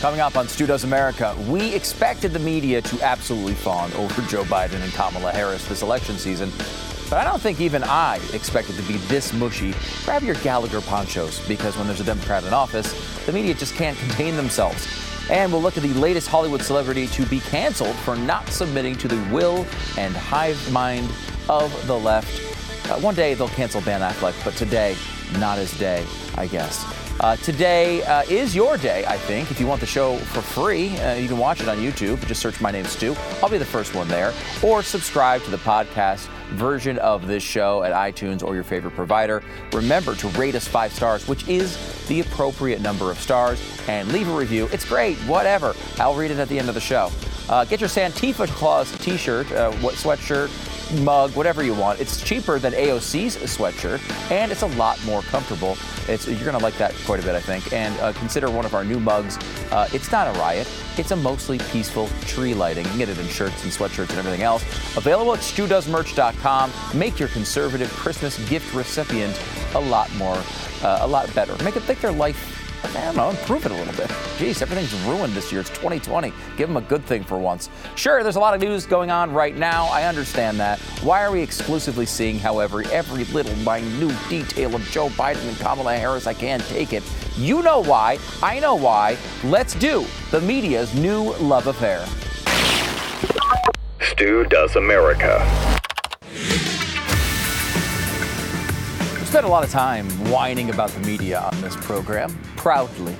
Coming up on Stu Does America, we expected the media to absolutely fawn over Joe Biden and Kamala Harris this election season. But I don't think even I expected to be this mushy. Grab your Gallagher ponchos because when there's a Democrat in office, the media just can't contain themselves. And we'll look at the latest Hollywood celebrity to be canceled for not submitting to the will and hive mind of the left. Uh, one day they'll cancel Ben Affleck, but today, not his day, I guess. Uh, today uh, is your day, I think. If you want the show for free, uh, you can watch it on YouTube. Just search My Name Stu. I'll be the first one there. Or subscribe to the podcast version of this show at iTunes or your favorite provider. Remember to rate us five stars, which is the appropriate number of stars, and leave a review. It's great, whatever. I'll read it at the end of the show. Uh, get your Santifa Claus t shirt, uh, sweatshirt, mug, whatever you want. It's cheaper than AOC's sweatshirt, and it's a lot more comfortable. It's, you're going to like that quite a bit, I think. And uh, consider one of our new mugs. Uh, it's not a riot. It's a mostly peaceful tree lighting. You can get it in shirts and sweatshirts and everything else. Available at StuDoesMerch.com. Make your conservative Christmas gift recipient a lot more, uh, a lot better. Make it make their life I don't know, improve it a little bit. Jeez, everything's ruined this year. It's 2020. Give them a good thing for once. Sure, there's a lot of news going on right now. I understand that. Why are we exclusively seeing, however, every little minute detail of Joe Biden and Kamala Harris? I can't take it. You know why. I know why. Let's do the media's new love affair. Stu Does America. Spent a lot of time whining about the media on this program, proudly.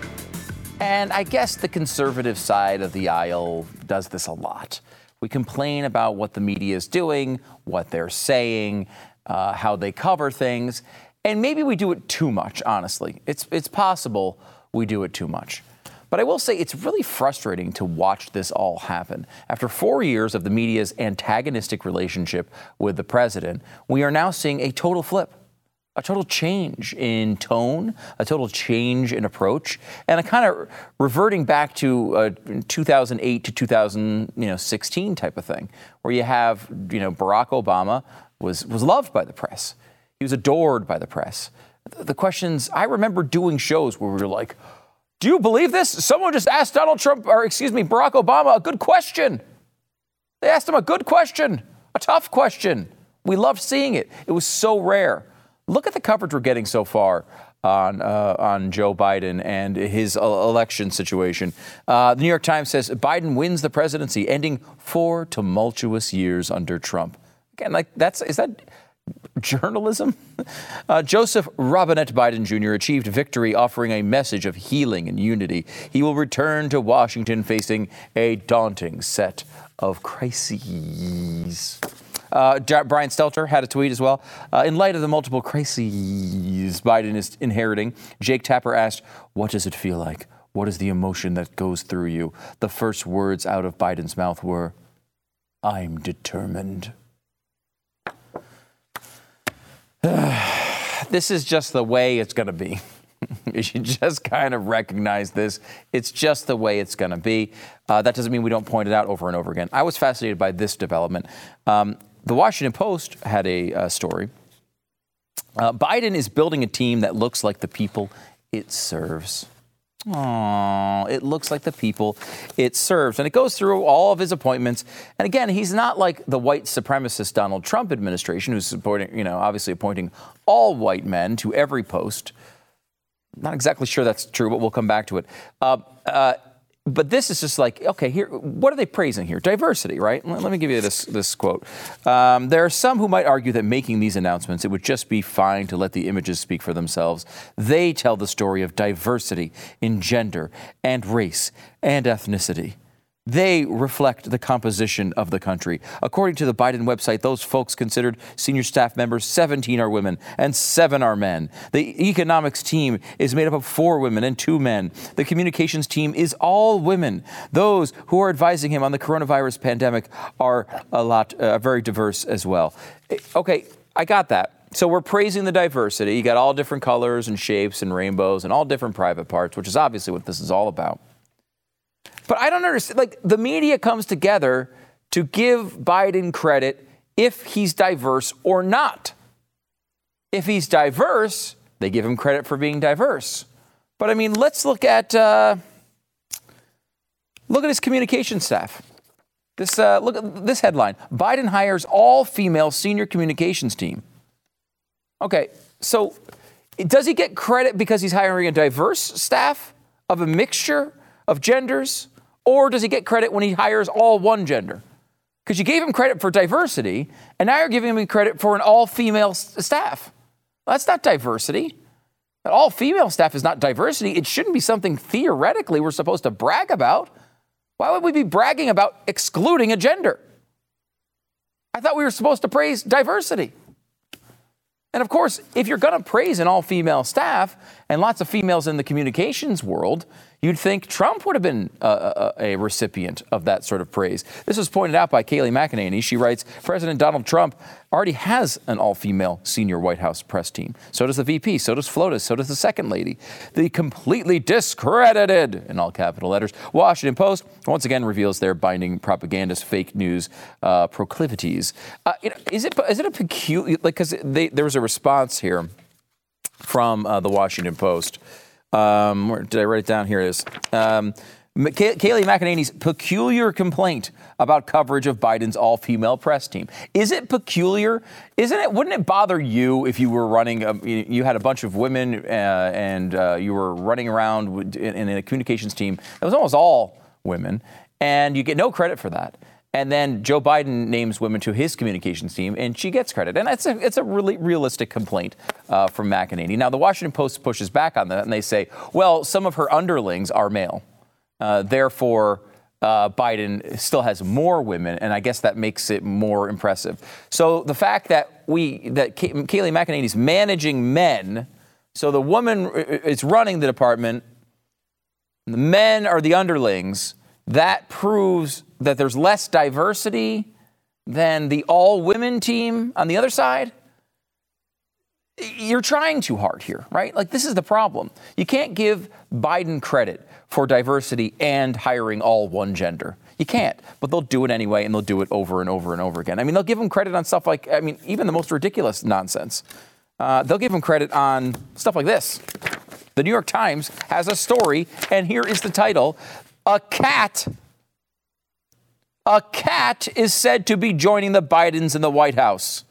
And I guess the conservative side of the aisle does this a lot. We complain about what the media is doing, what they're saying, uh, how they cover things, and maybe we do it too much, honestly. It's, it's possible we do it too much. But I will say it's really frustrating to watch this all happen. After four years of the media's antagonistic relationship with the president, we are now seeing a total flip a total change in tone, a total change in approach, and a kind of reverting back to uh, a 2008 to 2016 type of thing, where you have, you know, Barack Obama was, was loved by the press. He was adored by the press. The questions, I remember doing shows where we were like, do you believe this? Someone just asked Donald Trump, or excuse me, Barack Obama, a good question. They asked him a good question, a tough question. We loved seeing it. It was so rare. Look at the coverage we're getting so far on uh, on Joe Biden and his uh, election situation. Uh, the New York Times says Biden wins the presidency, ending four tumultuous years under Trump. Again, like that's is that journalism? Uh, Joseph Robinette Biden Jr. achieved victory, offering a message of healing and unity. He will return to Washington facing a daunting set of crises. Uh, Brian Stelter had a tweet as well. Uh, in light of the multiple crises Biden is inheriting, Jake Tapper asked, What does it feel like? What is the emotion that goes through you? The first words out of Biden's mouth were, I'm determined. this is just the way it's going to be. you just kind of recognize this. It's just the way it's going to be. Uh, that doesn't mean we don't point it out over and over again. I was fascinated by this development. Um, the Washington Post had a uh, story. Uh, Biden is building a team that looks like the people it serves. Oh, it looks like the people it serves. And it goes through all of his appointments. And again, he's not like the white supremacist Donald Trump administration, who's supporting, you know, obviously appointing all white men to every post. Not exactly sure that's true, but we'll come back to it. Uh, uh, but this is just like okay here what are they praising here? Diversity right? Let, me give you this this quote. Um, there are some who might argue that making these announcements it would just be fine to let the images speak for themselves. They tell the story of diversity in gender and race and ethnicity they reflect the composition of the country. According to the Biden website, those folks considered senior staff members 17 are women and 7 are men. The economics team is made up of 4 women and 2 men. The communications team is all women. Those who are advising him on the coronavirus pandemic are a lot uh, very diverse as well. Okay, I got that. So we're praising the diversity. You got all different colors and shapes and rainbows and all different private parts, which is obviously what this is all about. But I don't understand. Like, the media comes together to give Biden credit if he's diverse or not. If he's diverse, they give him credit for being diverse. But I mean, let's look at uh, Look at his communication staff. This, uh, look at this headline Biden hires all female senior communications team. Okay, so does he get credit because he's hiring a diverse staff of a mixture of genders? Or does he get credit when he hires all one gender? Because you gave him credit for diversity, and now you're giving him credit for an all female staff. Well, that's not diversity. All female staff is not diversity. It shouldn't be something theoretically we're supposed to brag about. Why would we be bragging about excluding a gender? I thought we were supposed to praise diversity. And of course, if you're going to praise an all female staff and lots of females in the communications world, You'd think Trump would have been a, a, a, recipient of that sort of praise. This was pointed out by Kayleigh McEnany. She writes President Donald Trump already has an all female senior White House press team. So does the VP, so does FLOTUS, so does the Second Lady. The completely discredited, in all capital letters, Washington Post once again reveals their Biden propagandist fake news uh, proclivities. Uh, is, it, is it a peculiar, like, because there was a response here from uh, the Washington Post. Um, where did I write it down? Here it is. Um, Kay- Kayleigh McEnany's peculiar complaint about coverage of Biden's all-female press team. Is it peculiar? Isn't it? Wouldn't it bother you if you were running? A, you had a bunch of women uh, and uh, you were running around in, in a communications team that was almost all women, and you get no credit for that. And then Joe Biden names women to his communications team, and she gets credit. And it's a, it's a really realistic complaint uh, from McEnany. Now, the Washington Post pushes back on that, and they say, well, some of her underlings are male. Uh, therefore, uh, Biden still has more women, and I guess that makes it more impressive. So the fact that we that Kay- Kayleigh McEnany is managing men, so the woman is running the department, the men are the underlings that proves that there's less diversity than the all women team on the other side. You're trying too hard here, right? Like, this is the problem. You can't give Biden credit for diversity and hiring all one gender. You can't, but they'll do it anyway, and they'll do it over and over and over again. I mean, they'll give him credit on stuff like, I mean, even the most ridiculous nonsense. Uh, they'll give him credit on stuff like this. The New York Times has a story, and here is the title a cat. A cat is said to be joining the Bidens in the White House.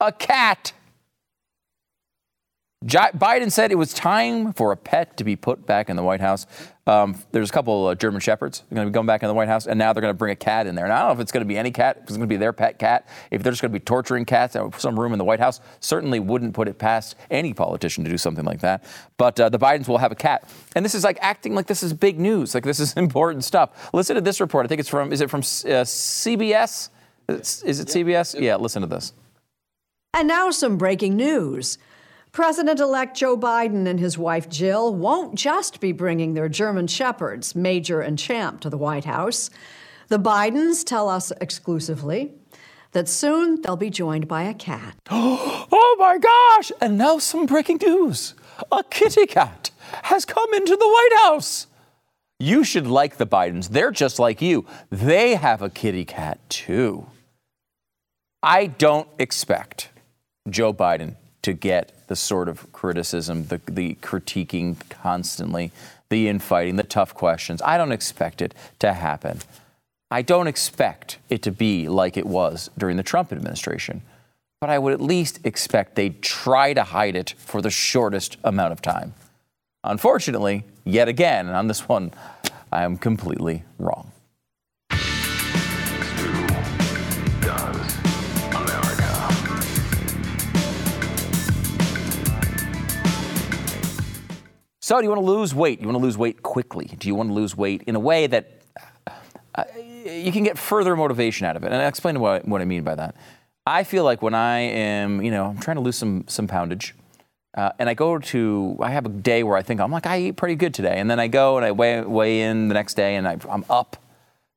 A cat. Biden said it was time for a pet to be put back in the White House. Um, there's a couple of German shepherds going to be going back in the White House, and now they're going to bring a cat in there. And I don't know if it's going to be any cat, if it's going to be their pet cat, if they're just going to be torturing cats in some room in the White House. Certainly wouldn't put it past any politician to do something like that. But uh, the Bidens will have a cat, and this is like acting like this is big news, like this is important stuff. Listen to this report. I think it's from is it from uh, CBS? Is it CBS? Yeah. Listen to this. And now some breaking news. President elect Joe Biden and his wife Jill won't just be bringing their German Shepherds, Major and Champ, to the White House. The Bidens tell us exclusively that soon they'll be joined by a cat. oh my gosh! And now some breaking news a kitty cat has come into the White House. You should like the Bidens. They're just like you. They have a kitty cat too. I don't expect Joe Biden to get the sort of criticism, the, the critiquing constantly, the infighting, the tough questions. I don't expect it to happen. I don't expect it to be like it was during the Trump administration, but I would at least expect they'd try to hide it for the shortest amount of time. Unfortunately, yet again, on this one, I am completely wrong. So, do you want to lose weight? You want to lose weight quickly? Do you want to lose weight in a way that uh, you can get further motivation out of it? And I'll explain what, what I mean by that. I feel like when I am, you know, I'm trying to lose some some poundage, uh, and I go to, I have a day where I think I'm like I eat pretty good today, and then I go and I weigh weigh in the next day, and I, I'm up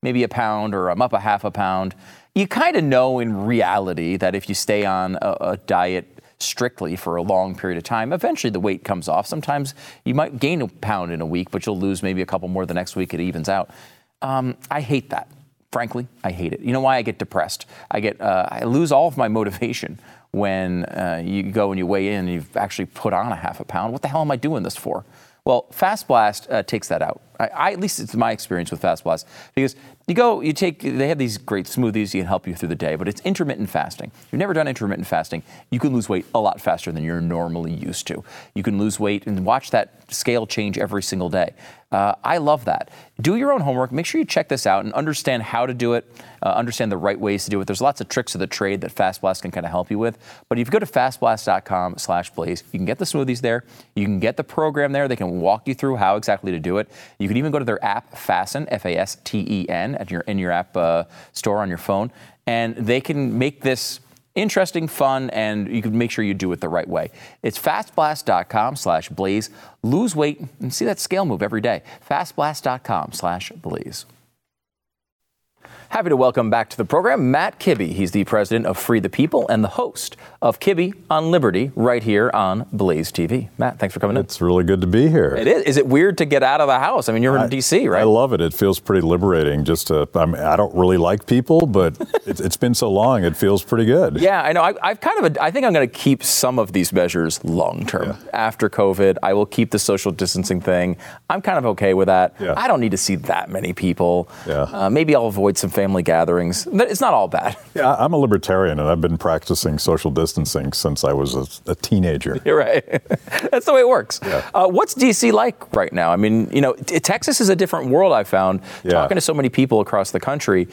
maybe a pound or I'm up a half a pound. You kind of know in reality that if you stay on a, a diet strictly for a long period of time, eventually the weight comes off. Sometimes you might gain a pound in a week, but you'll lose maybe a couple more the next week. It evens out. Um, I hate that. Frankly, I hate it. You know why I get depressed? I get uh, I lose all of my motivation when uh, you go and you weigh in and you've actually put on a half a pound. What the hell am I doing this for? Well, Fast Blast uh, takes that out. I, I, at least it's my experience with Fast Blast because you go, you take, they have these great smoothies that can help you through the day, but it's intermittent fasting. If you've never done intermittent fasting, you can lose weight a lot faster than you're normally used to. You can lose weight and watch that scale change every single day. Uh, I love that. Do your own homework. Make sure you check this out and understand how to do it, uh, understand the right ways to do it. There's lots of tricks of the trade that Fast Blast can kind of help you with. But if you go to fastblast.com slash blaze, you can get the smoothies there. You can get the program there. They can walk you through how exactly to do it. You can even go to their app, Fasten, F-A-S-T-E-N, at your, in your app uh, store on your phone. And they can make this interesting, fun, and you can make sure you do it the right way. It's fastblast.com slash blaze. Lose weight and see that scale move every day. Fastblast.com slash blaze. Happy to welcome back to the program Matt Kibbe. He's the president of Free the People and the host of Kibbe on Liberty right here on Blaze TV. Matt, thanks for coming in. It's really good to be here. It is. Is it weird to get out of the house? I mean, you're in D.C., right? I love it. It feels pretty liberating. Just to, I, mean, I don't really like people, but it's, it's been so long. It feels pretty good. Yeah, I know. I, have kind of. A, I think I'm going to keep some of these measures long term. Yeah. After COVID, I will keep the social distancing thing. I'm kind of okay with that. Yeah. I don't need to see that many people. Yeah. Uh, maybe I'll avoid some family gatherings. It's not all bad. Yeah, I'm a libertarian, and I've been practicing social distancing since I was a, a teenager. You're right. That's the way it works. Yeah. Uh, what's DC like right now? I mean, you know, t- Texas is a different world. I found yeah. talking to so many people across the country.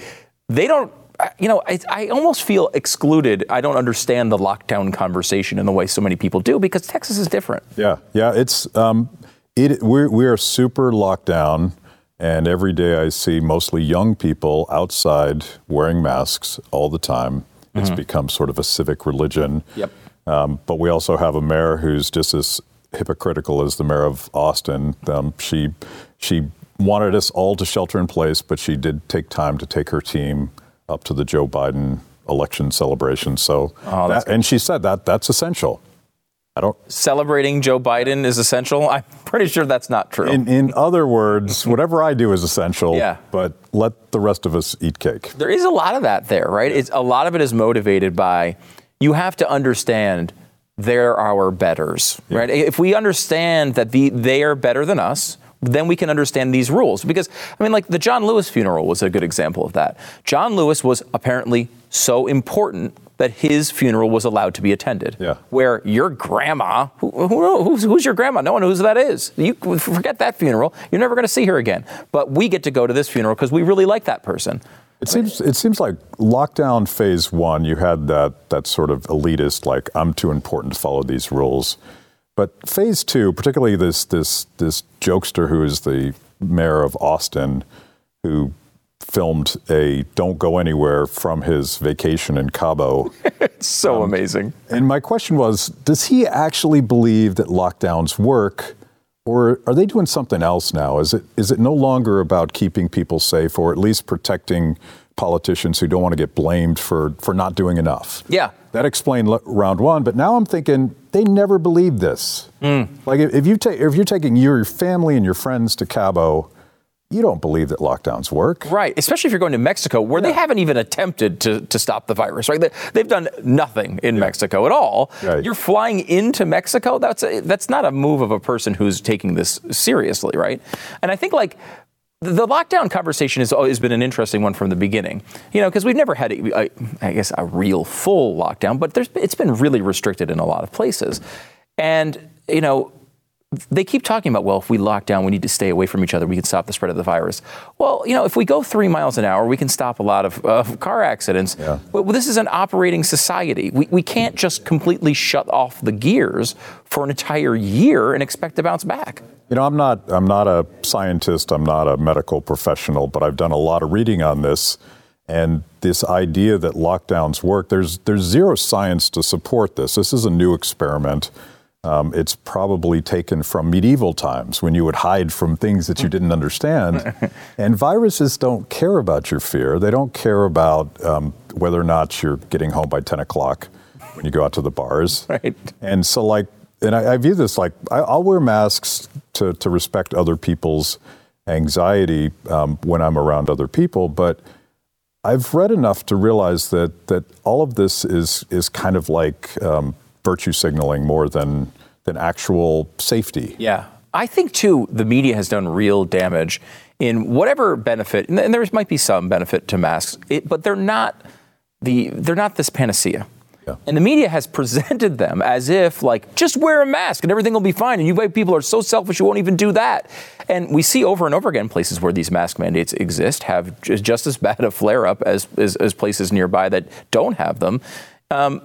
They don't you know, I, I, almost feel excluded. I don't understand the lockdown conversation in the way so many people do because Texas is different. Yeah, yeah, it's um, it. We're we are super locked down. And every day I see mostly young people outside wearing masks all the time. It's mm-hmm. become sort of a civic religion. Yep. Um, but we also have a mayor who's just as hypocritical as the mayor of Austin. Um, she she wanted us all to shelter in place, but she did take time to take her team up to the Joe Biden election celebration. So, oh, that, and she said that that's essential. I don't. Celebrating Joe Biden is essential. I'm pretty sure that's not true. In, in other words, whatever I do is essential. Yeah. But let the rest of us eat cake. There is a lot of that there, right? It's, a lot of it is motivated by you have to understand they're our betters, yeah. right? If we understand that the, they are better than us, then we can understand these rules. Because, I mean, like the John Lewis funeral was a good example of that. John Lewis was apparently so important that his funeral was allowed to be attended. Yeah. Where your grandma, who, who, who's, who's, your grandma? No one knows who that is. You forget that funeral. You're never going to see her again. But we get to go to this funeral because we really like that person. It seems it seems like lockdown phase one, you had that that sort of elitist, like I'm too important to follow these rules. But phase two, particularly this this this jokester who is the mayor of Austin, who filmed a "Don't Go Anywhere" from his vacation in Cabo. it's so um, amazing. And my question was, does he actually believe that lockdowns work? Or are they doing something else now? Is it is it no longer about keeping people safe, or at least protecting politicians who don't want to get blamed for for not doing enough? Yeah, that explained round one. But now I'm thinking they never believed this. Mm. Like if you take if you're taking your family and your friends to Cabo, you don't believe that lockdowns work. Right, especially if you're going to Mexico where yeah. they haven't even attempted to, to stop the virus, right? They, have done nothing in yeah. Mexico at all. Right. You're flying into Mexico, that's, a, that's not a move of a person who's taking this seriously, right? And I think like the lockdown conversation has always been an interesting one from the beginning. You know, because we've never had, a, a, I guess, a real full lockdown, but it's been really restricted in a lot of places. And, you know, they keep talking about, well, if we lock down, we need to stay away from each other. We can stop the spread of the virus. Well, you know, if we go three miles an hour, we can stop a lot of uh, car accidents. Yeah. But this is an operating society. We, we can't just completely shut off the gears for an entire year and expect to bounce back. You know, I'm not, I'm not a scientist, I'm not a medical professional, but I've done a lot of reading on this. And this idea that lockdowns work, there's, there's zero science to support this. This is a new experiment. Um, it's probably taken from medieval times when you would hide from things that you didn't understand. and viruses don't care about your fear. They don't care about um, whether or not you're getting home by 10 o'clock when you go out to the bars. Right. And so, like, and I, I view this like I, will wear masks to, to respect other people's anxiety um, when I'm around other people, but I've read enough to realize that that all of this is is kind of like um, virtue signaling more than than actual safety. Yeah. I think too the media has done real damage in whatever benefit, and there might be some benefit to masks, it, but they're not the they're not this panacea. Yeah. And the media has presented them as if, like, just wear a mask and everything will be fine. And you white people are so selfish, you won't even do that. And we see over and over again places where these mask mandates exist have just as bad a flare up as, as, as, places nearby that don't have them. Um,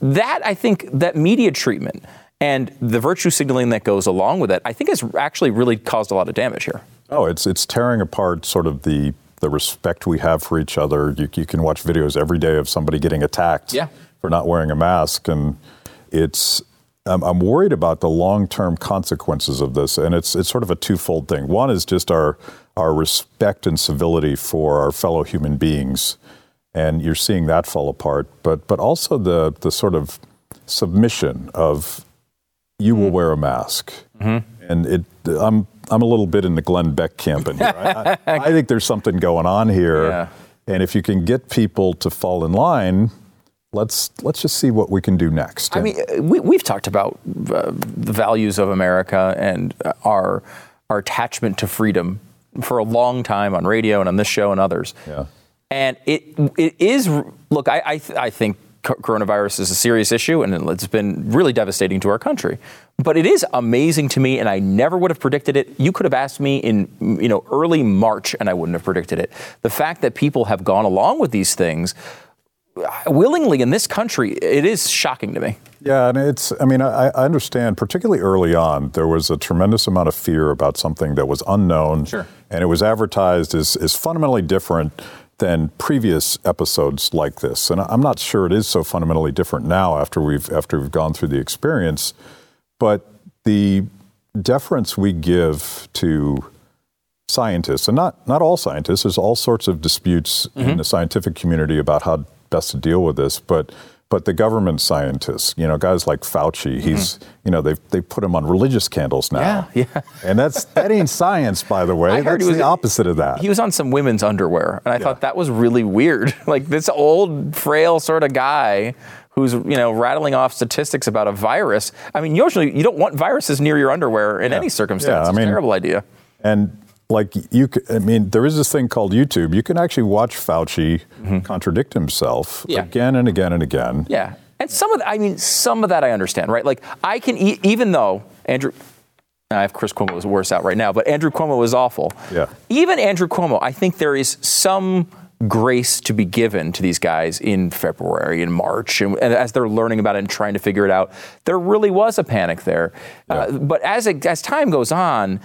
that, I think, that media treatment and the virtue signaling that goes along with it, I think has actually really caused a lot of damage here. Oh, it's it's tearing apart sort of the the respect we have for each other. You, you can watch videos every day of somebody getting attacked yeah. for not wearing a mask, and it's. I'm, I'm worried about the long-term consequences of this, and it's it's sort of a twofold thing. One is just our our respect and civility for our fellow human beings, and you're seeing that fall apart. But but also the the sort of submission of you will mm-hmm. wear a mask, mm-hmm. and it. I'm I'm a little bit in the Glenn Beck camp in here. I, I, I think there's something going on here, yeah. and if you can get people to fall in line, let's let's just see what we can do next. I mean, we, we've talked about uh, the values of America and our our attachment to freedom for a long time on radio and on this show and others. Yeah. And it it is look, I I, th- I think coronavirus is a serious issue and it's been really devastating to our country. But it is amazing to me, and I never would have predicted it. You could have asked me in you know early March, and I wouldn't have predicted it. The fact that people have gone along with these things willingly in this country, it is shocking to me. Yeah, and it's, I mean, I, I, understand, particularly early on, there was a tremendous amount of fear about something that was unknown. Sure. And it was advertised as, as fundamentally different than previous episodes like this. And I'm not sure it is so fundamentally different now after we've after we've gone through the experience, but the deference we give to scientists, and not not all scientists, there's all sorts of disputes mm-hmm. in the scientific community about how best to deal with this, but but the government scientists, you know, guys like Fauci, he's, mm-hmm. you know, they've they put him on religious candles now. Yeah, yeah. And that's that ain't science, by the way. I that's was, the opposite of that. He was on some women's underwear, and I yeah. thought that was really weird. like this old, frail sort of guy who's you know rattling off statistics about a virus. I mean, usually you don't want viruses near your underwear in yeah. any circumstance. Yeah, I mean, it's a terrible idea. And like you, I mean, there is this thing called YouTube. You can actually watch Fauci mm-hmm. contradict himself yeah. again and again and again. Yeah, and some of, the, I mean, some of that I understand, right? Like I can, e- even though Andrew. I have Chris Cuomo is worse out right now, but Andrew Cuomo is awful. Yeah. Even Andrew Cuomo, I think there is some grace to be given to these guys in February and March, and, and, as they're learning about it and trying to figure it out, there really was a panic there. Yeah. Uh, but as it, as time goes on,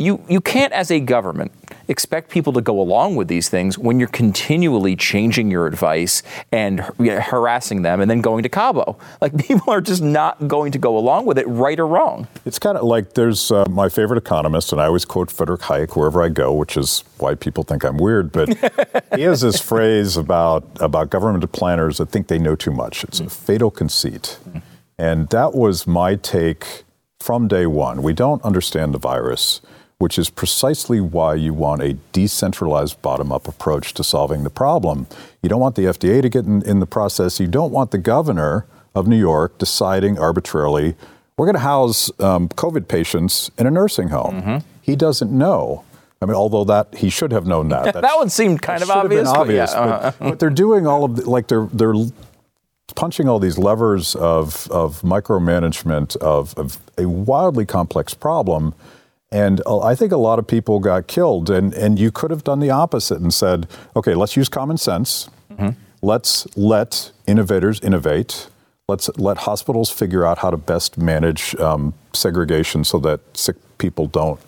you, you can't, as a government, expect people to go along with these things when you're continually changing your advice and harassing them and then going to Cabo. Like, people are just not going to go along with it, right or wrong. It's kind of like there's uh, my favorite economist, and I always quote Friedrich Hayek wherever I go, which is why people think I'm weird. But he has this phrase about, about government planners that think they know too much. It's a fatal conceit. And that was my take from day one. We don't understand the virus which is precisely why you want a decentralized bottom up approach to solving the problem. You don't want the FDA to get in, in the process. You don't want the governor of New York deciding arbitrarily, we're going to house um, COVID patients in a nursing home. Mm-hmm. He doesn't know. I mean, although that he should have known that. that one seemed kind of obvious. obvious, but, yeah. uh-huh. but, but, they're doing all of the, like they're they're punching all these levers of of micromanagement of, of a wildly complex problem and I think a lot of people got killed. And, and you could have done the opposite and said, okay, let's use common sense. Mm-hmm. Let's let innovators innovate. Let's let hospitals figure out how to best manage um, segregation so that sick people don't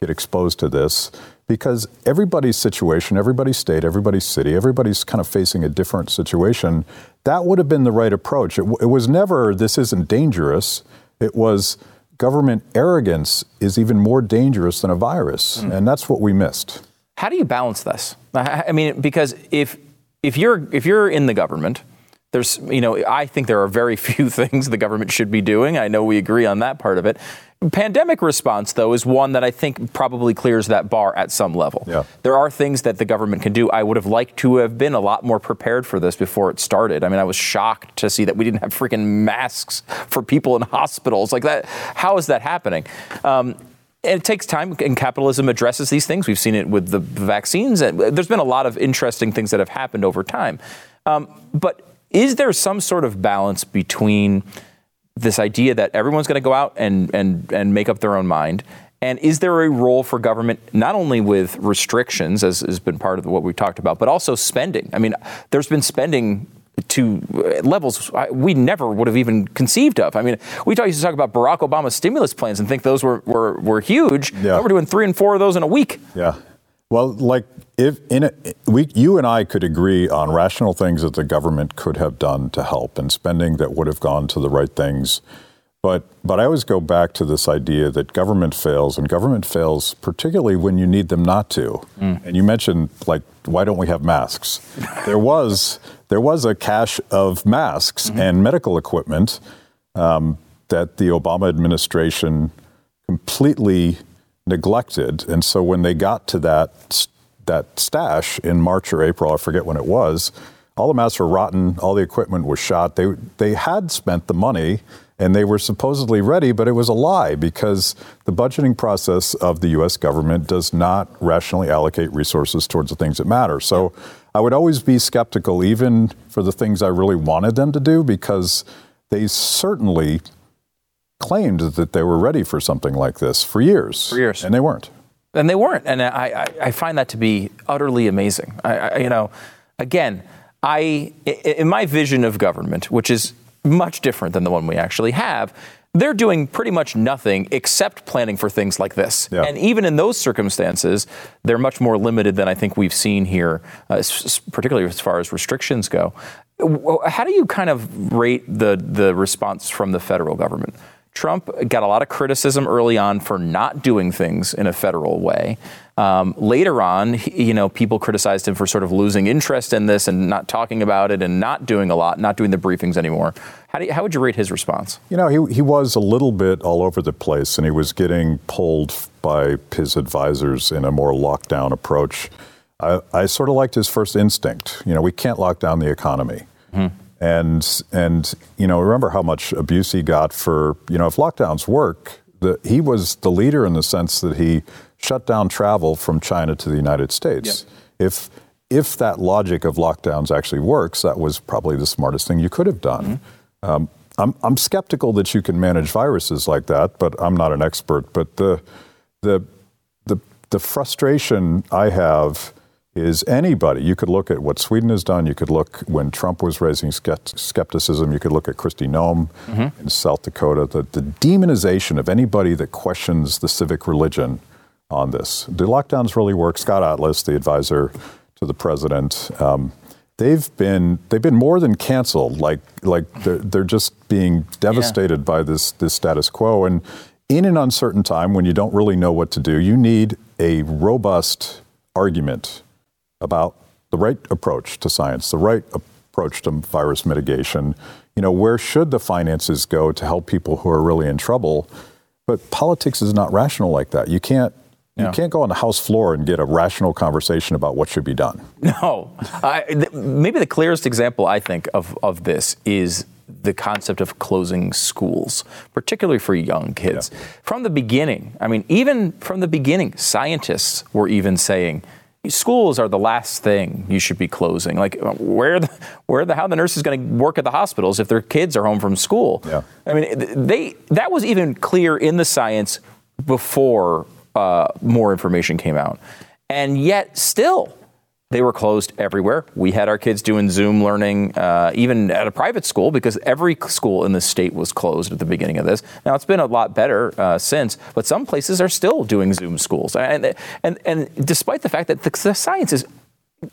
get exposed to this. Because everybody's situation, everybody's state, everybody's city, everybody's kind of facing a different situation. That would have been the right approach. It, it was never, this isn't dangerous. It was, government arrogance is even more dangerous than a virus, mm. and that's what we missed. How do you balance this? I mean, because if if you're if you're in the government There's, you know, I think there are very few things the government should be doing. I know we agree on that part of it. Pandemic response, though, is one that I think probably clears that bar at some level. Yeah. There are things that the government can do. I would have liked to have been a lot more prepared for this before it started. I mean, I was shocked to see that we didn't have freaking masks for people in hospitals like that. How is that happening? Um, and it takes time, and capitalism addresses these things. We've seen it with the vaccines. There's been a lot of interesting things that have happened over time. Um, but is there some sort of balance between this idea that everyone's going to go out and, and, and make up their own mind? And is there a role for government not only with restrictions, as has been part of what we talked about, but also spending? I mean, there's been spending to levels we never would have even conceived of. I mean, we talk, used to talk about Barack Obama's stimulus plans and think those were, were, were huge. Yeah. Now we're doing three and four of those in a week. Yeah. Well, like if in a, we, you and I could agree on rational things that the government could have done to help and spending that would have gone to the right things. But but I always go back to this idea that government fails, and government fails particularly when you need them not to. And you mentioned like why don't we have masks? there was there was a cache of masks and medical equipment um, that the Obama administration completely neglected. And so when they got to that that stash in March or April, I forget when it was, all the masks were rotten, all the equipment was shot. They they had spent the money and they were supposedly ready, but it was a lie because the budgeting process of the US government does not rationally allocate resources towards the things that matter. So I would always be skeptical even for the things I really wanted them to do because they certainly claimed that they were ready for something like this for years. For years. And they weren't. And they weren't. And I, I, I find that to be utterly amazing. I, I, you know, again, I, in my vision of government, which is much different than the one we actually have, they're doing pretty much nothing except planning for things like this. Yeah. And even in those circumstances, they're much more limited than I think we've seen here, uh, particularly as far as restrictions go. How do you kind of rate the, the response from the federal government? Trump got a lot of criticism early on for not doing things in a federal way. Um, later on, he- you know, people criticized him for sort of losing interest in this and not talking about it and not doing a lot, not doing the briefings anymore. How, do you, how would you rate his response? You know, he, he was a little bit all over the place and he was getting pulled by his advisors in a more lockdown approach. I, I sort of liked his first instinct. You know, we can't lock down the economy. And, and, you know, remember how much abuse he got for, you know, if lockdowns work, the, he was the leader in the sense that he shut down travel from China to the United States. If, if that logic of lockdowns actually works, that was probably the smartest thing you could have done. Um, I'm, I'm skeptical that you can manage viruses like that, but I'm not an expert. But the, the, the, the frustration I have is anybody, you could look at what Sweden has done, you could look when Trump was raising skepticism, you could look at Kristi Noem in South Dakota, the, the demonization of anybody that questions the civic religion on this. Do lockdowns really work? Scott Atlas, the advisor to the president, um, they've been they've been more than canceled. Like like they're, they're just being devastated by this this status quo. And in an uncertain time, when you don't really know what to do, you need a robust argument about the right approach to science, the right approach to virus mitigation. You know, where should the finances go to help people who are really in trouble? But politics is not rational like that. You can't you Yeah. can't go on the House floor and get a rational conversation about what should be done. No. I, th- maybe the clearest example I think of, of this is the concept of closing schools, particularly for young kids. From the beginning, I mean, even from the beginning, scientists were even saying schools are the last thing you should be closing. Like, where the, where the, how the nurse is going to work at the hospitals if their kids are home from school? Yeah. I mean, they that was even clear in the science before uh, more information came out, and yet still they were closed everywhere. We had our kids doing Zoom learning, uh, even at a private school, because every school in the state was closed at the beginning of this. Now it's been a lot better uh, since, but some places are still doing Zoom schools, and and and despite the fact that the, science is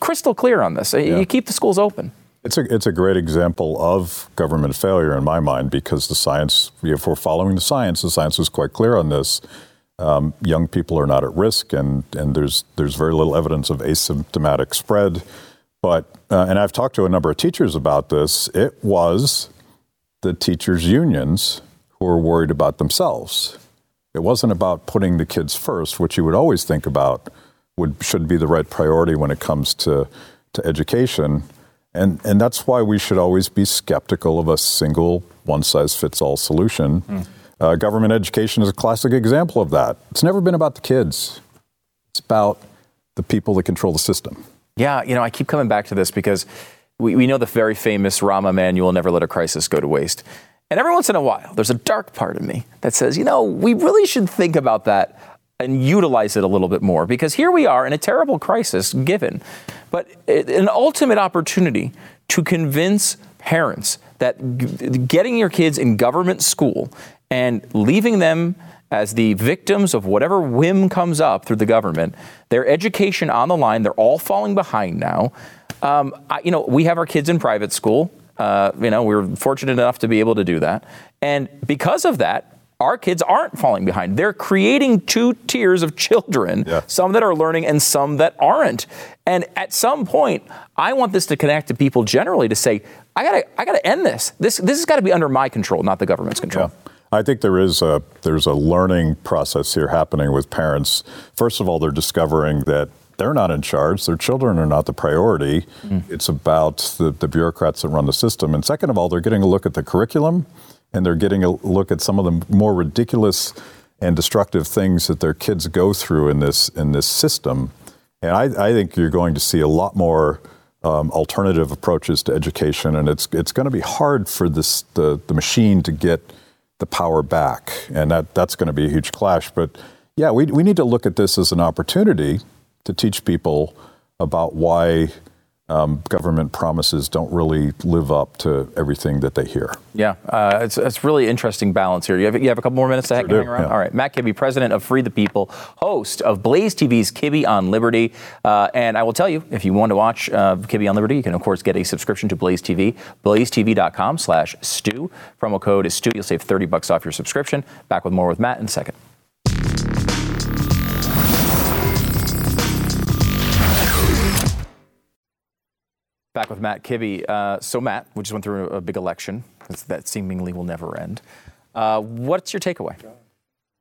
crystal clear on this, you keep the schools open. It's a, it's a great example of government failure in my mind because the science, if we're following the science, the science was quite clear on this. Um, young people are not at risk, and, and there's, there's very little evidence of asymptomatic spread. But, uh, and I've talked to a number of teachers about this, it was the teachers' unions who were worried about themselves. It wasn't about putting the kids first, which you would always think about would should be the right priority when it comes to, to education. And, and that's why we should always be skeptical of a single one size fits all solution. Mm. Uh, government education is a classic example of that. It's never been about the kids, it's about the people that control the system. Yeah, you know, I keep coming back to this because we, we know the very famous Rahm Emanuel, never let a crisis go to waste. And every once in a while, there's a dark part of me that says, you know, we really should think about that and utilize it a little bit more because here we are in a terrible crisis given, but an ultimate opportunity to convince parents that getting your kids in government school and leaving them as the victims of whatever whim comes up through the government, their education on the line, they're all falling behind now. Um, I, you know, we have our kids in private school. Uh, you know, we are fortunate enough to be able to do that. And because of that, our kids aren't falling behind. They're creating two tiers of children, yeah. some that are learning and some that aren't. And at some point, I want this to connect to people generally to say, I gotta, I gotta end this. This, this has got to be under my control, not the government's control. Yeah. I think there is a there's a learning process here happening with parents. First of all, they're discovering that they're not in charge. Their children are not the priority. Mm. It's about the, the bureaucrats that run the system. And second of all, they're getting a look at the curriculum and they're getting a look at some of the more ridiculous and destructive things that their kids go through in this in this system. And I, I think you're going to see a lot more um, alternative approaches to education, and it's it's going to be hard for this the the machine to get the power back, and that that's going to be a huge clash. But yeah, we we need to look at this as an opportunity to teach people about why um, government promises don't really live up to everything that they hear. Yeah, uh, it's, it's really interesting balance here. You have, you have a couple more minutes to sure hang, around? Yeah. All right. Matt Kibbe, president of Free the People, host of Blaze TV's Kibbe on Liberty. Uh, and I will tell you, if you want to watch uh, Kibbe on Liberty, you can, of course, get a subscription to Blaze TV, blazetv.com slash Stu. Promo code is Stu. You'll save 30 bucks off your subscription. Back with more with Matt in a second. Back with Matt Kibbe. Uh, so, Matt, we just went through a, big election that seemingly will never end. Uh, what's your takeaway?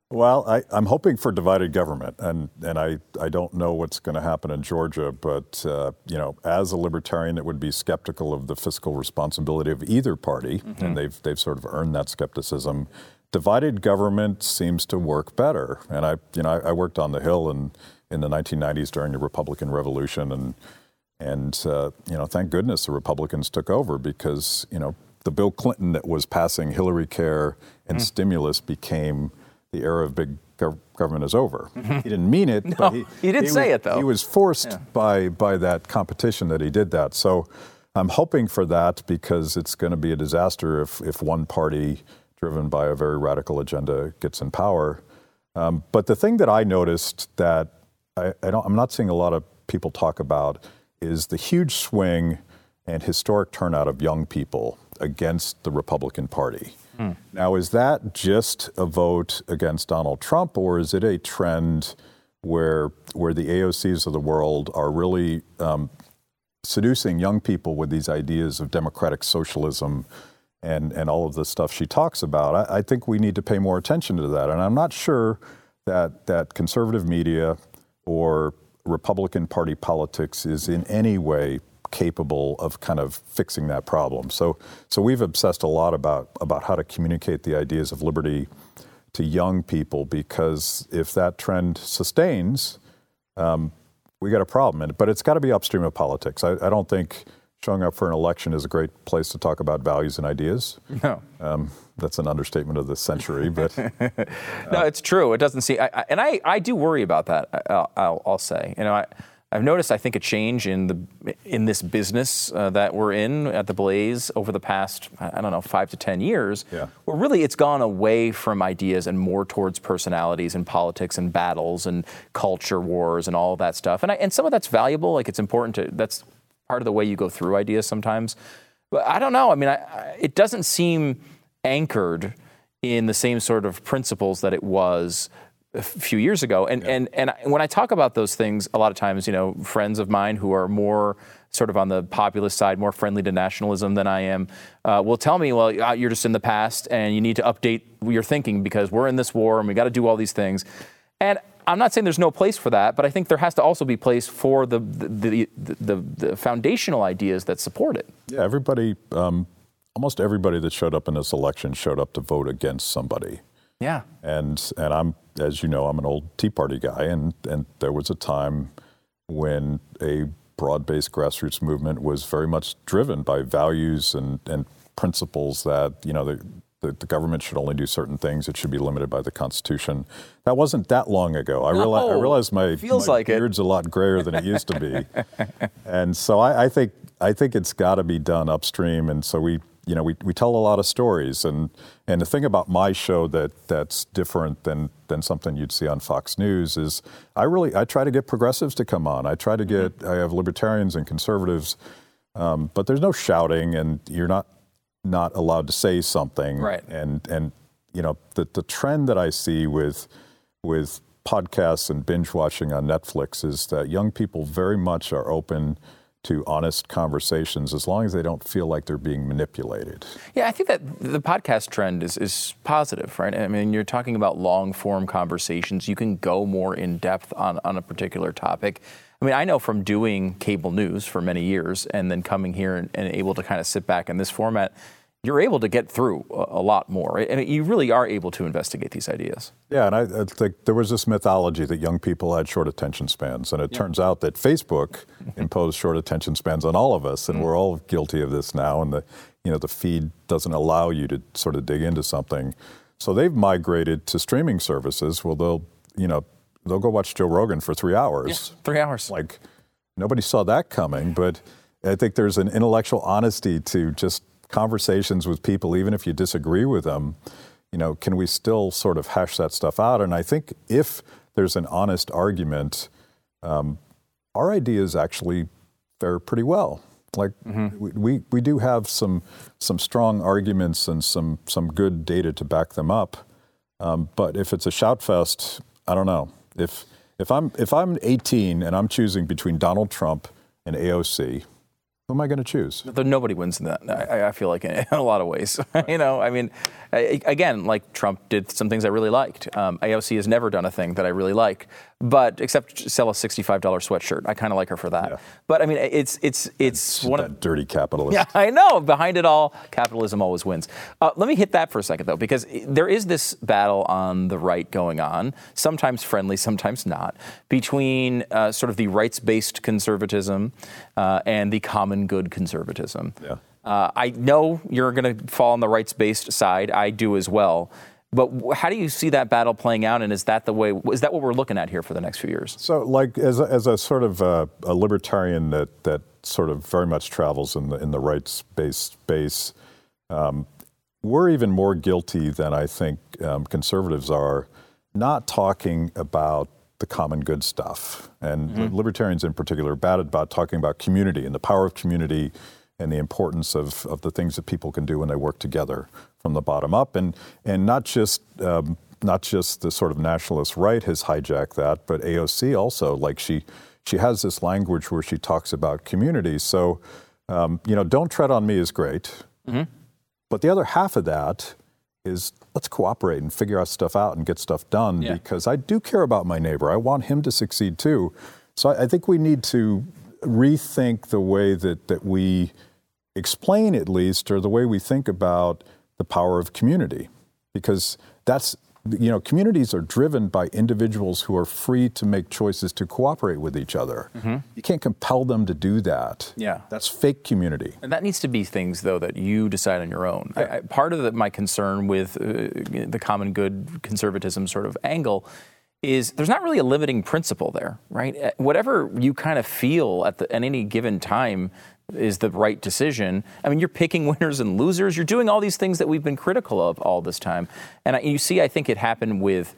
Well, I, am hoping for divided government, and, and I, I don't know what's going to happen in Georgia, but uh, you know, as a libertarian that would be skeptical of the fiscal responsibility of either party, mm-hmm. and they've they've sort of earned that skepticism. Divided government seems to work better, and I you know I, I worked on the Hill in in the 1990s during the Republican Revolution, and and, uh, you know, thank goodness the Republicans took over because, you know, the Bill Clinton that was passing Hillary care and mm. stimulus became the era of big gov- government is over. Mm-hmm. He didn't mean it, no, but he, he did he say was, it, though. He was forced yeah. by, by that competition that he did that. So I'm hoping for that because it's going to be a disaster if, if one party driven by a very radical agenda gets in power. Um, but the thing that I noticed that I, I I'm not seeing a lot of people talk about is the huge swing and historic turnout of young people against the Republican Party. Mm. Now, is that just a vote against Donald Trump, or is it a trend where where the AOCs of the world are really um, seducing young people with these ideas of democratic socialism and and all of the stuff she talks about? I, I think we need to pay more attention to that, and I'm not sure that that conservative media or Republican Party politics is in any way capable of kind of fixing that problem. So, so we've obsessed a lot about about how to communicate the ideas of liberty to young people because if that trend sustains, um, we got a problem. But it's got to be upstream of politics. I, I, don't think showing up for an election is a great place to talk about values and ideas. No. Um, that's an understatement of the century, but uh, no, it's true. It doesn't seem, I, I, and I, I do worry about that. I'll, I'll, I'll say, you know, I, I've noticed, I think, a change in the in this business uh, that we're in at the Blaze over the past, I don't know, five to ten years. Yeah. Where really it's gone away from ideas and more towards personalities and politics and battles and culture wars and all that stuff. And I, and some of that's valuable. Like it's important to that's part of the way you go through ideas sometimes. But I don't know. I mean, I, I, it doesn't seem anchored in the same sort of principles that it was a few years ago. And, and, and when I talk about those things, a lot of times, you know, friends of mine who are more sort of on the populist side, more friendly to nationalism than I am, uh, will tell me, well, uh, you're just in the past and you need to update your thinking because we're in this war and we got to do all these things. And I'm not saying there's no place for that, but I think there has to also be place for the the, the, the, the foundational ideas that support it. Yeah, everybody, um, almost everybody that showed up in this election showed up to vote against somebody. Yeah. And and I'm, as you know, I'm an old Tea Party guy, and and there was a time when a broad-based grassroots movement was very much driven by values and and principles that you know the, the, the government should only do certain things. It should be limited by the Constitution. That wasn't that long ago. I, No, realize, I realize my, feels my like it. beard's a lot grayer than it used to be, and so I, I think I think it's got to be done upstream. And so we, you know, we, we tell a lot of stories. And and the thing about my show that that's different than than something you'd see on Fox News is I really I try to get progressives to come on. I try to get Mm-hmm. I have libertarians and conservatives, um, but there's no shouting, and you're not not allowed to say something. Right. And and you know the the trend that I see with with podcasts and binge watching on Netflix is that young people very much are open to honest conversations as long as they don't feel like they're being manipulated. Yeah, I think that the podcast trend is, is positive, right? I mean, you're talking about long form conversations. You can go more in depth on, on a particular topic. I mean, I know from doing cable news for many years and then coming here and, and able to kind of sit back in this format, you're able to get through a, a lot more. Right? And you really are able to investigate these ideas. Yeah, and I, I think there was this mythology that young people had short attention spans, and it turns out that Facebook imposed short attention spans on all of us, and mm. we're all guilty of this now. And the you know the feed doesn't allow you to sort of dig into something, so they've migrated to streaming services. Well, they'll you know they'll go watch Joe Rogan for three hours. Three hours. Like nobody saw that coming, but I think there's an intellectual honesty to just conversations with people, even if you disagree with them. You know, can we still sort of hash that stuff out? And I think if there's an honest argument, um, our ideas actually fare pretty well. Like we, we, we do have some some strong arguments and some some good data to back them up. Um, but if it's a shout fest, I don't know. If if I'm if I'm 18 and I'm choosing between Donald Trump and AOC, who am I going to choose? Nobody wins in that. I, I feel like in, a lot of ways. you know, I mean, I, again, like Trump did some things I really liked. Um, AOC has never done a thing that I really like, but except sell a sixty-five dollar sweatshirt. I kind of like her for that. Yeah. But I mean, it's it's it's one of that dirty capitalist. yeah, I know. Behind it all, capitalism always wins. Uh, let me hit that for a second, though, because there is this battle on the right going on, sometimes friendly, sometimes not, between uh, sort of the rights based conservatism uh, and the common good conservatism. Yeah. Uh, I know you're going to fall on the rights based side. I do as well. But how do you see that battle playing out? And is that the way? Is that what we're looking at here for the next few years? So, like as a, as a sort of uh, a libertarian that that sort of very much travels in the in the rights-based space, um, we're even more guilty than I think um, conservatives are, not talking about the common good stuff. And libertarians in particular are bad about talking about community and the power of community and the importance of, of the things that people can do when they work together from the bottom up. And, and not just um, not just the sort of nationalist right has hijacked that, but AOC also. Like she, she has this language where she talks about community. So, um, you know, don't tread on me is great. But the other half of that is let's cooperate and figure out stuff out and get stuff done Yeah. because I do care about my neighbor. I want him to succeed too. So I, I think we need to rethink the way that, that we explain, at least, or the way we think about the power of community because that's you know communities are driven by individuals who are free to make choices to cooperate with each other you can't compel them to do that Yeah. that's fake community And that needs to be things, though, that you decide on your own. I, I, part of the, my concern with uh, the common good conservatism sort of angle is there's not really a limiting principle there, right? Uh, Whatever you kind of feel at, the, at any given time is the right decision. I mean, you're picking winners and losers. You're doing all these things that we've been critical of all this time. And I, you see, I think it happened with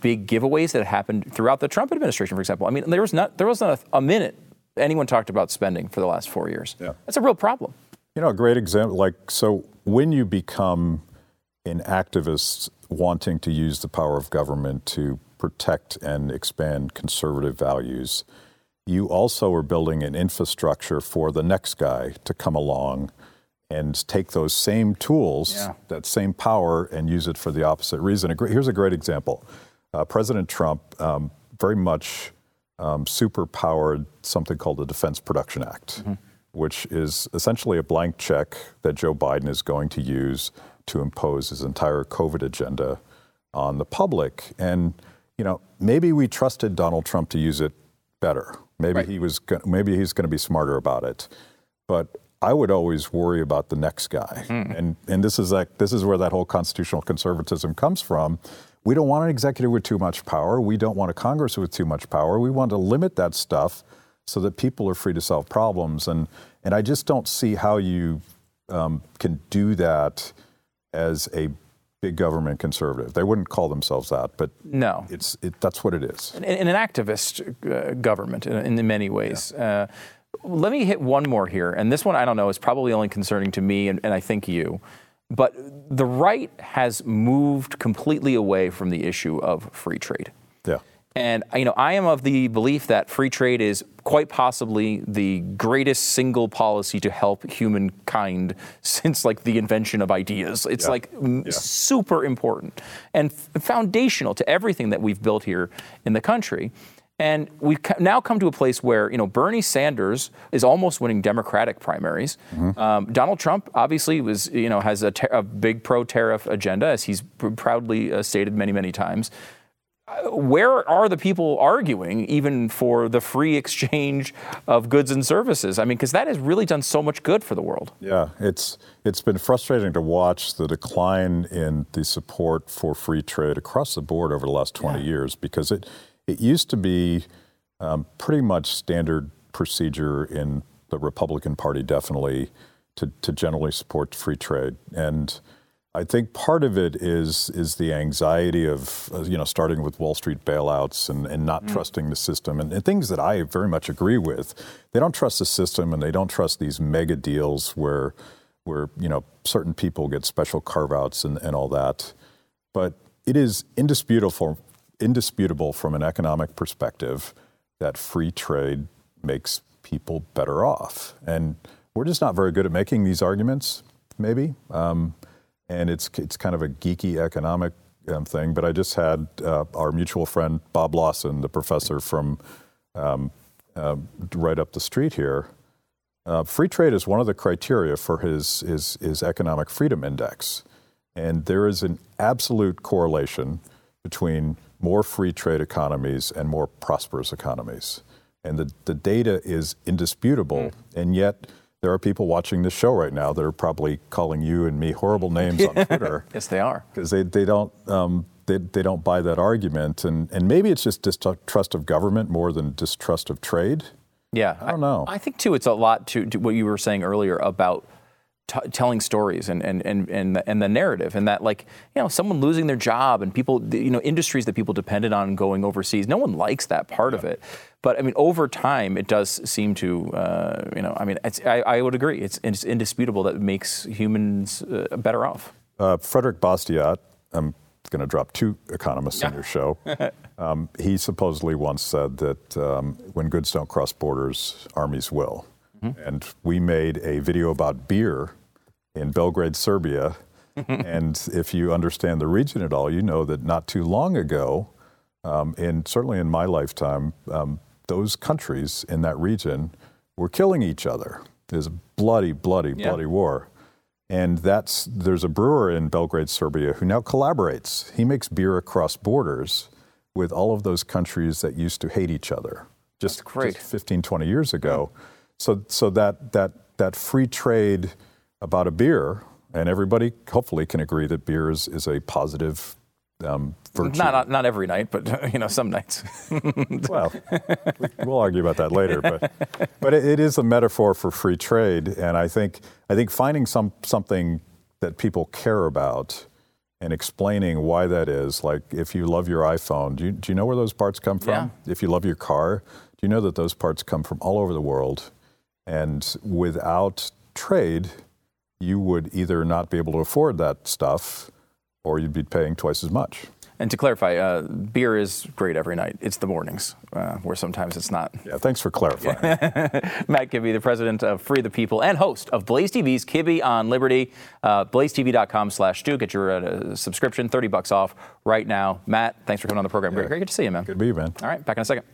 big giveaways that happened throughout the Trump administration, for example. I mean, there was not there wasn't a, a minute anyone talked about spending for the last four years. Yeah. That's a real problem. You know, a great example, like, so when you become an activist wanting to use the power of government to protect and expand conservative values, you also are building an infrastructure for the next guy to come along and take those same tools, Yeah. that same power, and use it for the opposite reason. Here's a great example uh, President Trump um, very much um, superpowered something called the Defense Production Act, which is essentially a blank check that Joe Biden is going to use to impose his entire COVID agenda on the public. And you know, maybe we trusted Donald Trump to use it better. Maybe Right. he was. Maybe he's going to be smarter about it. But I would always worry about the next guy. And and this is like this is where that whole constitutional conservatism comes from. We don't want an executive with too much power. We don't want a Congress with too much power. We want to limit that stuff so that people are free to solve problems. And and I just don't see how you um, can do that as a big government conservative. They wouldn't call themselves that, but No. it's it, that's what it is. in, in an activist uh, government in, in many ways. Uh, let me hit one more here, and this one I don't know is probably only concerning to me and, and I think you. But the right has moved completely away from the issue of free trade. Yeah. And you know, I am of the belief that free trade is quite possibly the greatest single policy to help humankind since like the invention of ideas. It's Yeah. like m- Yeah. super important and f- foundational to everything that we've built here in the country. And we've now come to a place where you know Bernie Sanders is almost winning Democratic primaries. Um, Donald Trump obviously was you know has a, ter- a big pro-tariff agenda, as he's pr- proudly uh, stated many many times where are the people arguing even for the free exchange of goods and services? I mean, because that has really done so much good for the world. Yeah, it's it's been frustrating to watch the decline in the support for free trade across the board over the last 20 years because it it used to be um, pretty much standard procedure in the Republican Party, definitely to to generally support free trade and. I think part of it is is the anxiety of uh, you know starting with Wall Street bailouts and, and not trusting the system and, and things that I very much agree with. They don't trust the system and they don't trust these mega deals where where you know certain people get special carve outs and, and all that. But it is indisputable indisputable from an economic perspective that free trade makes people better off. And we're just not very good at making these arguments, maybe. Um, and it's it's kind of a geeky economic um, thing. But I just had uh, our mutual friend Bob Lawson, the professor from um, uh, right up the street here. Uh, free trade is one of the criteria for his, his his economic freedom index, and there is an absolute correlation between more free trade economies and more prosperous economies. And the, the data is indisputable, and yet there are people watching this show right now that are probably calling you and me horrible names on Twitter Yes, they are. because they, they don't um, they, they don't buy that argument, and and maybe it's just distrust of government more than distrust of trade. Yeah, I don't know. I, think too, it's a lot to, to what you were saying earlier about t- telling stories and and and and the, and the narrative, and that like you know someone losing their job and people you know industries that people depended on going overseas. No one likes that part of it, but I mean over time it does seem to uh, you know I mean it's, I, I would agree it's, it's indisputable that it makes humans uh, better off. Uh, Frederick Bastiat, I'm going to drop two economists on your show. Um, he supposedly once said that um, when goods don't cross borders, armies will. And we made a video about beer in Belgrade, Serbia. and if you understand the region at all, you know that not too long ago, um, and certainly in my lifetime, um, those countries in that region were killing each other. There's a bloody, bloody, Yeah. bloody war. And that's there's a brewer in Belgrade, Serbia, who now collaborates. He makes beer across borders with all of those countries that used to hate each other just, just 15, 20 years ago. So, so that, that, that free trade about a beer, and everybody hopefully can agree that beer is, is a positive um, virtue. Not, not not every night, but you know some nights. Well, we- we'll argue about that later, but but it, it is a metaphor for free trade, and I think I think finding some something that people care about and explaining why that is. Like if you love your iPhone, do you, do you know where those parts come from? If you love your car, do you know that those parts come from all over the world? And without trade, you would either not be able to afford that stuff, or you'd be paying twice as much. And to clarify, uh, beer is great every night. It's the mornings uh, where sometimes it's not. Yeah, thanks for clarifying. Matt Kibbe, the president of Free the People and host of Blaze TV's Kibbe on Liberty. Uh, BlazeTV.com slash Stu. Get your uh, subscription, 30 bucks off right now. Matt, thanks for coming on the program. Great, great to see you, man. Good to be you, man. All right, back in a second.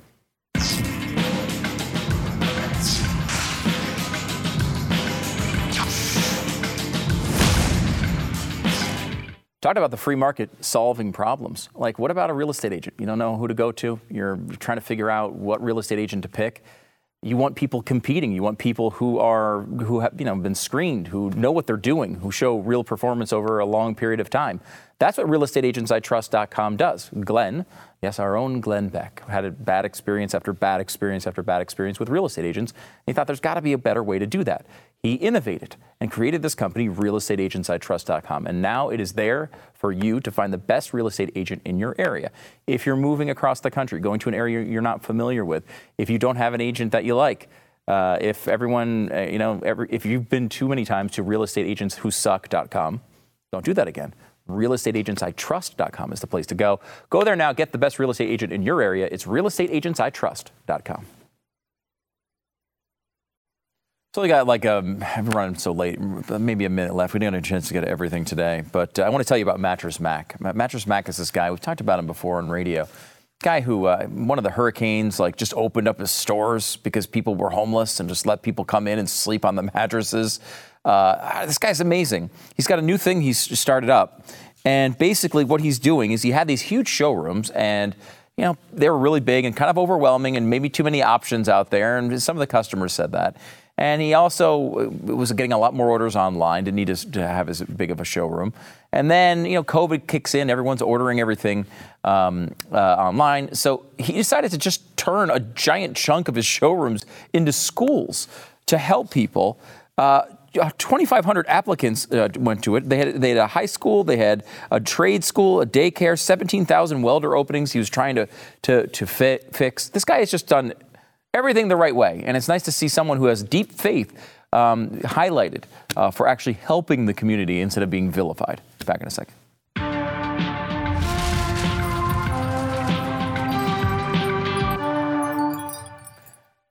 Talked about the free market solving problems. Like, what about a real estate agent? You don't know who to go to. You're trying to figure out what real estate agent to pick. You want people competing. You want people who are who have you know been screened, who know what they're doing, who show real performance over a long period of time. That's what realestateagentsitrust.com does. Glenn, yes, our own Glenn Beck, had a bad experience after bad experience after bad experience with real estate agents. He thought there's got to be a better way to do that. He innovated and created this company, realestateagentsitrust.com. And now it is there for you to find the best real estate agent in your area. If you're moving across the country, going to an area you're not familiar with, if you don't have an agent that you like, uh, if everyone, uh, you know, every, if you've been too many times to realestateagentswhosuck.com, don't do that again realestateagentsitrust.com is the place to go. Go there now, get the best real estate agent in your area. It's realestateagentsitrust.com. So we got like um, I've run so late, maybe a minute left. We didn't have a chance to get everything today, but uh, I want to tell you about Mattress Mac. Mattress Mac is this guy we've talked about him before on radio. Guy who uh, one of the hurricanes like just opened up his stores because people were homeless and just let people come in and sleep on the mattresses. Uh, this guy's amazing. He's got a new thing he's started up, and basically what he's doing is he had these huge showrooms and you know, they were really big and kind of overwhelming and maybe too many options out there. And some of the customers said that. And he also uh, was getting a lot more orders online, didn't need to have as big of a showroom. And then, you know, COVID kicks in, everyone's ordering everything um, uh, online. So he decided to just turn a giant chunk of his showrooms into schools to help people. Uh, 2,500 applicants uh, went to it. They had, they had a high school, they had a trade school, a daycare, 17,000 welder openings he was trying to, to, to fix. This guy has just done everything the right way. And it's nice to see someone who has deep faith um, highlighted uh, for actually helping the community instead of being vilified. Back in a second.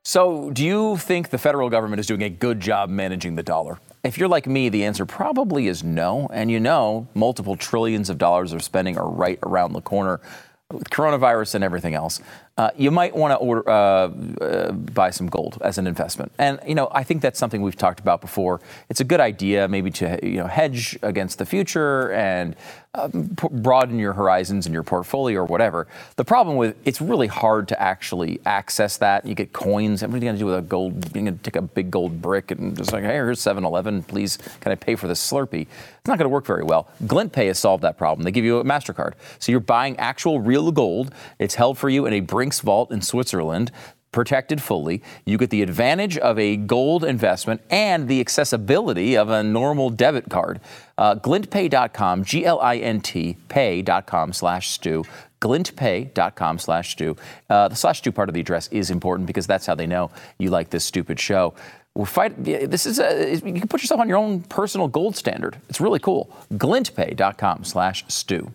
So, do you think the federal government is doing a good job managing the dollar? If you're like me, the answer probably is no. And you know, multiple trillions of dollars of spending are right around the corner with coronavirus and everything else uh, you might want to order, uh, uh, buy some gold as an investment. And you know, I think that's something we've talked about before. It's a good idea, maybe to you know hedge against the future and um, broaden your horizons in your portfolio or whatever. The problem with it's really hard to actually access that. You get coins. What are you going to do with a gold? You're going to take a big gold brick and just like, hey, here's 7-Eleven. Please, can I pay for this Slurpee? It's not going to work very well. GlintPay has solved that problem. They give you a Mastercard, so you're buying actual real gold. It's held for you in a Brinks vault in Switzerland protected fully. You get the advantage of a gold investment and the accessibility of a normal debit card. Uh, glintpay.com, G L I N T, pay.com slash Stu. Glintpay.com slash Stu. Uh, the slash Stu part of the address is important because that's how they know you like this stupid show. We're fight, this is a, you can put yourself on your own personal gold standard. It's really cool. Glintpay.com slash Stu.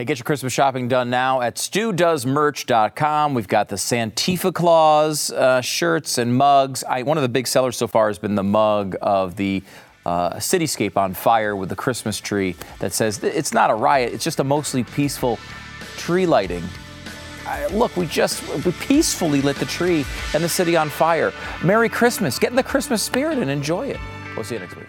Hey, get your Christmas shopping done now at studoesmerch.com. We've got the Santifa Claus uh, shirts and mugs. I, one of the big sellers so far has been the mug of the uh, cityscape on fire with the Christmas tree that says it's not a riot, it's just a mostly peaceful tree lighting. I, look, we just we peacefully lit the tree and the city on fire. Merry Christmas. Get in the Christmas spirit and enjoy it. We'll see you next week.